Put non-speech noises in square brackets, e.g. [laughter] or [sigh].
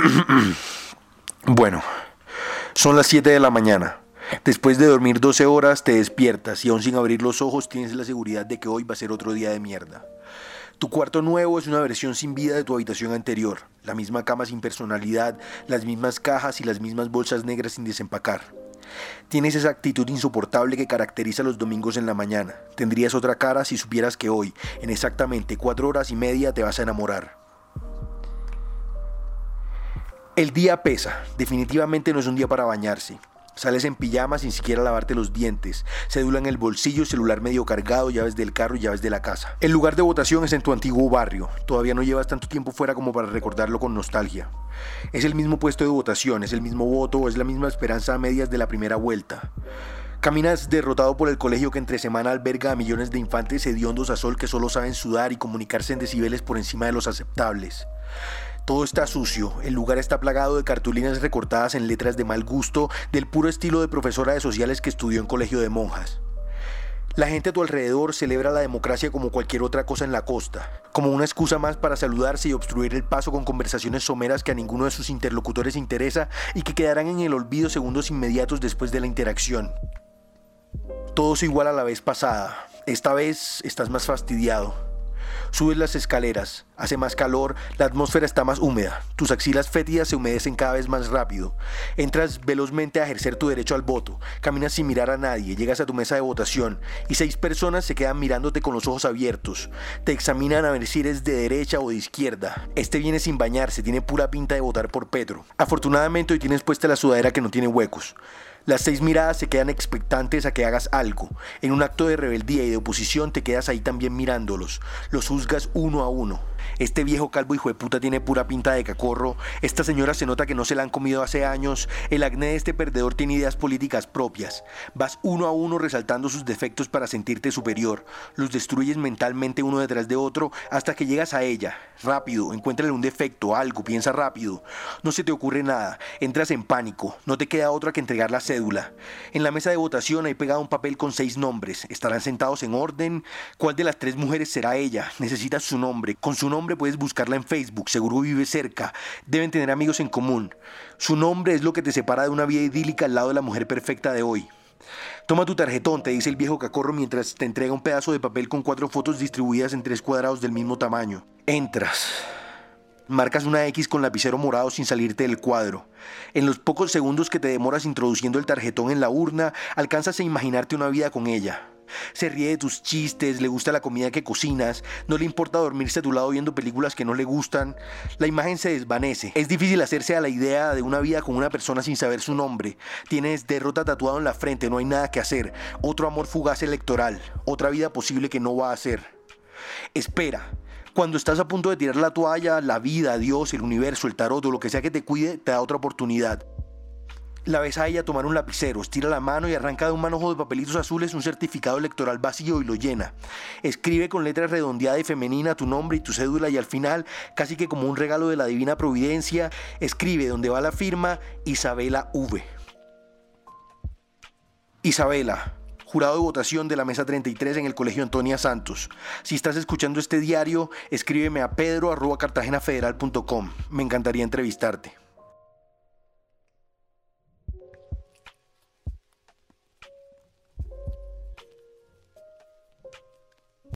[clears throat] bueno, son las 7 de la mañana. Después de dormir 12 horas te despiertas y aún sin abrir los ojos tienes la seguridad de que hoy va a ser otro día de mierda. Tu cuarto nuevo es una versión sin vida de tu habitación anterior, la misma cama sin personalidad, las mismas cajas y las mismas bolsas negras sin desempacar. Tienes esa actitud insoportable que caracteriza los domingos en la mañana. Tendrías otra cara si supieras que hoy, en exactamente cuatro horas y media, te vas a enamorar. El día pesa, definitivamente no es un día para bañarse. Sales en pijama sin siquiera lavarte los dientes, cédula en el bolsillo, celular medio cargado, llaves del carro y llaves de la casa. El lugar de votación es en tu antiguo barrio, todavía no llevas tanto tiempo fuera como para recordarlo con nostalgia. Es el mismo puesto de votación, es el mismo voto, es la misma esperanza a medias de la primera vuelta. Caminas derrotado por el colegio que entre semana alberga a millones de infantes hediondos a sol que solo saben sudar y comunicarse en decibeles por encima de los aceptables. Todo está sucio, el lugar está plagado de cartulinas recortadas en letras de mal gusto, del puro estilo de profesora de sociales que estudió en colegio de monjas. La gente a tu alrededor celebra la democracia como cualquier otra cosa en la costa, como una excusa más para saludarse y obstruir el paso con conversaciones someras que a ninguno de sus interlocutores interesa y que quedarán en el olvido segundos inmediatos después de la interacción. Todo es igual a la vez pasada. Esta vez estás más fastidiado. Subes las escaleras, hace más calor, la atmósfera está más húmeda, tus axilas fétidas se humedecen cada vez más rápido. Entras velozmente a ejercer tu derecho al voto, caminas sin mirar a nadie, llegas a tu mesa de votación y seis personas se quedan mirándote con los ojos abiertos. Te examinan a ver si eres de derecha o de izquierda. Este viene sin bañarse, tiene pura pinta de votar por Pedro. Afortunadamente hoy tienes puesta la sudadera que no tiene huecos. Las seis miradas se quedan expectantes a que hagas algo. En un acto de rebeldía y de oposición te quedas ahí también mirándolos. Los juzgas uno a uno. Este viejo calvo hijo de puta tiene pura pinta de cacorro. Esta señora se nota que no se la han comido hace años. El acné de este perdedor tiene ideas políticas propias. Vas uno a uno resaltando sus defectos para sentirte superior. Los destruyes mentalmente uno detrás de otro hasta que llegas a ella. Rápido, encuéntrale un defecto, algo, piensa rápido. No se te ocurre nada. Entras en pánico. No te queda otra que entregar la cédula. En la mesa de votación hay pegado un papel con seis nombres. Estarán sentados en orden. ¿Cuál de las tres mujeres será ella? Necesitas su nombre. Con su nombre puedes buscarla en Facebook, seguro vive cerca, deben tener amigos en común. Su nombre es lo que te separa de una vida idílica al lado de la mujer perfecta de hoy. Toma tu tarjetón, te dice el viejo cacorro mientras te entrega un pedazo de papel con cuatro fotos distribuidas en tres cuadrados del mismo tamaño. Entras. Marcas una X con lapicero morado sin salirte del cuadro. En los pocos segundos que te demoras introduciendo el tarjetón en la urna, alcanzas a imaginarte una vida con ella. Se ríe de tus chistes, le gusta la comida que cocinas, no le importa dormirse a tu lado viendo películas que no le gustan. La imagen se desvanece. Es difícil hacerse a la idea de una vida con una persona sin saber su nombre. Tienes derrota tatuado en la frente, no hay nada que hacer. Otro amor fugaz electoral, otra vida posible que no va a ser. Espera. Cuando estás a punto de tirar la toalla, la vida, Dios, el universo, el tarot o lo que sea que te cuide, te da otra oportunidad. La ves a ella tomar un lapicero, estira la mano y arranca de un manojo de papelitos azules un certificado electoral vacío y lo llena. Escribe con letras redondeadas y femenina tu nombre y tu cédula y al final, casi que como un regalo de la divina providencia, escribe donde va la firma Isabela V. Isabela, jurado de votación de la mesa 33 en el Colegio Antonia Santos. Si estás escuchando este diario, escríbeme a pedro.cartagenafederal.com. Me encantaría entrevistarte.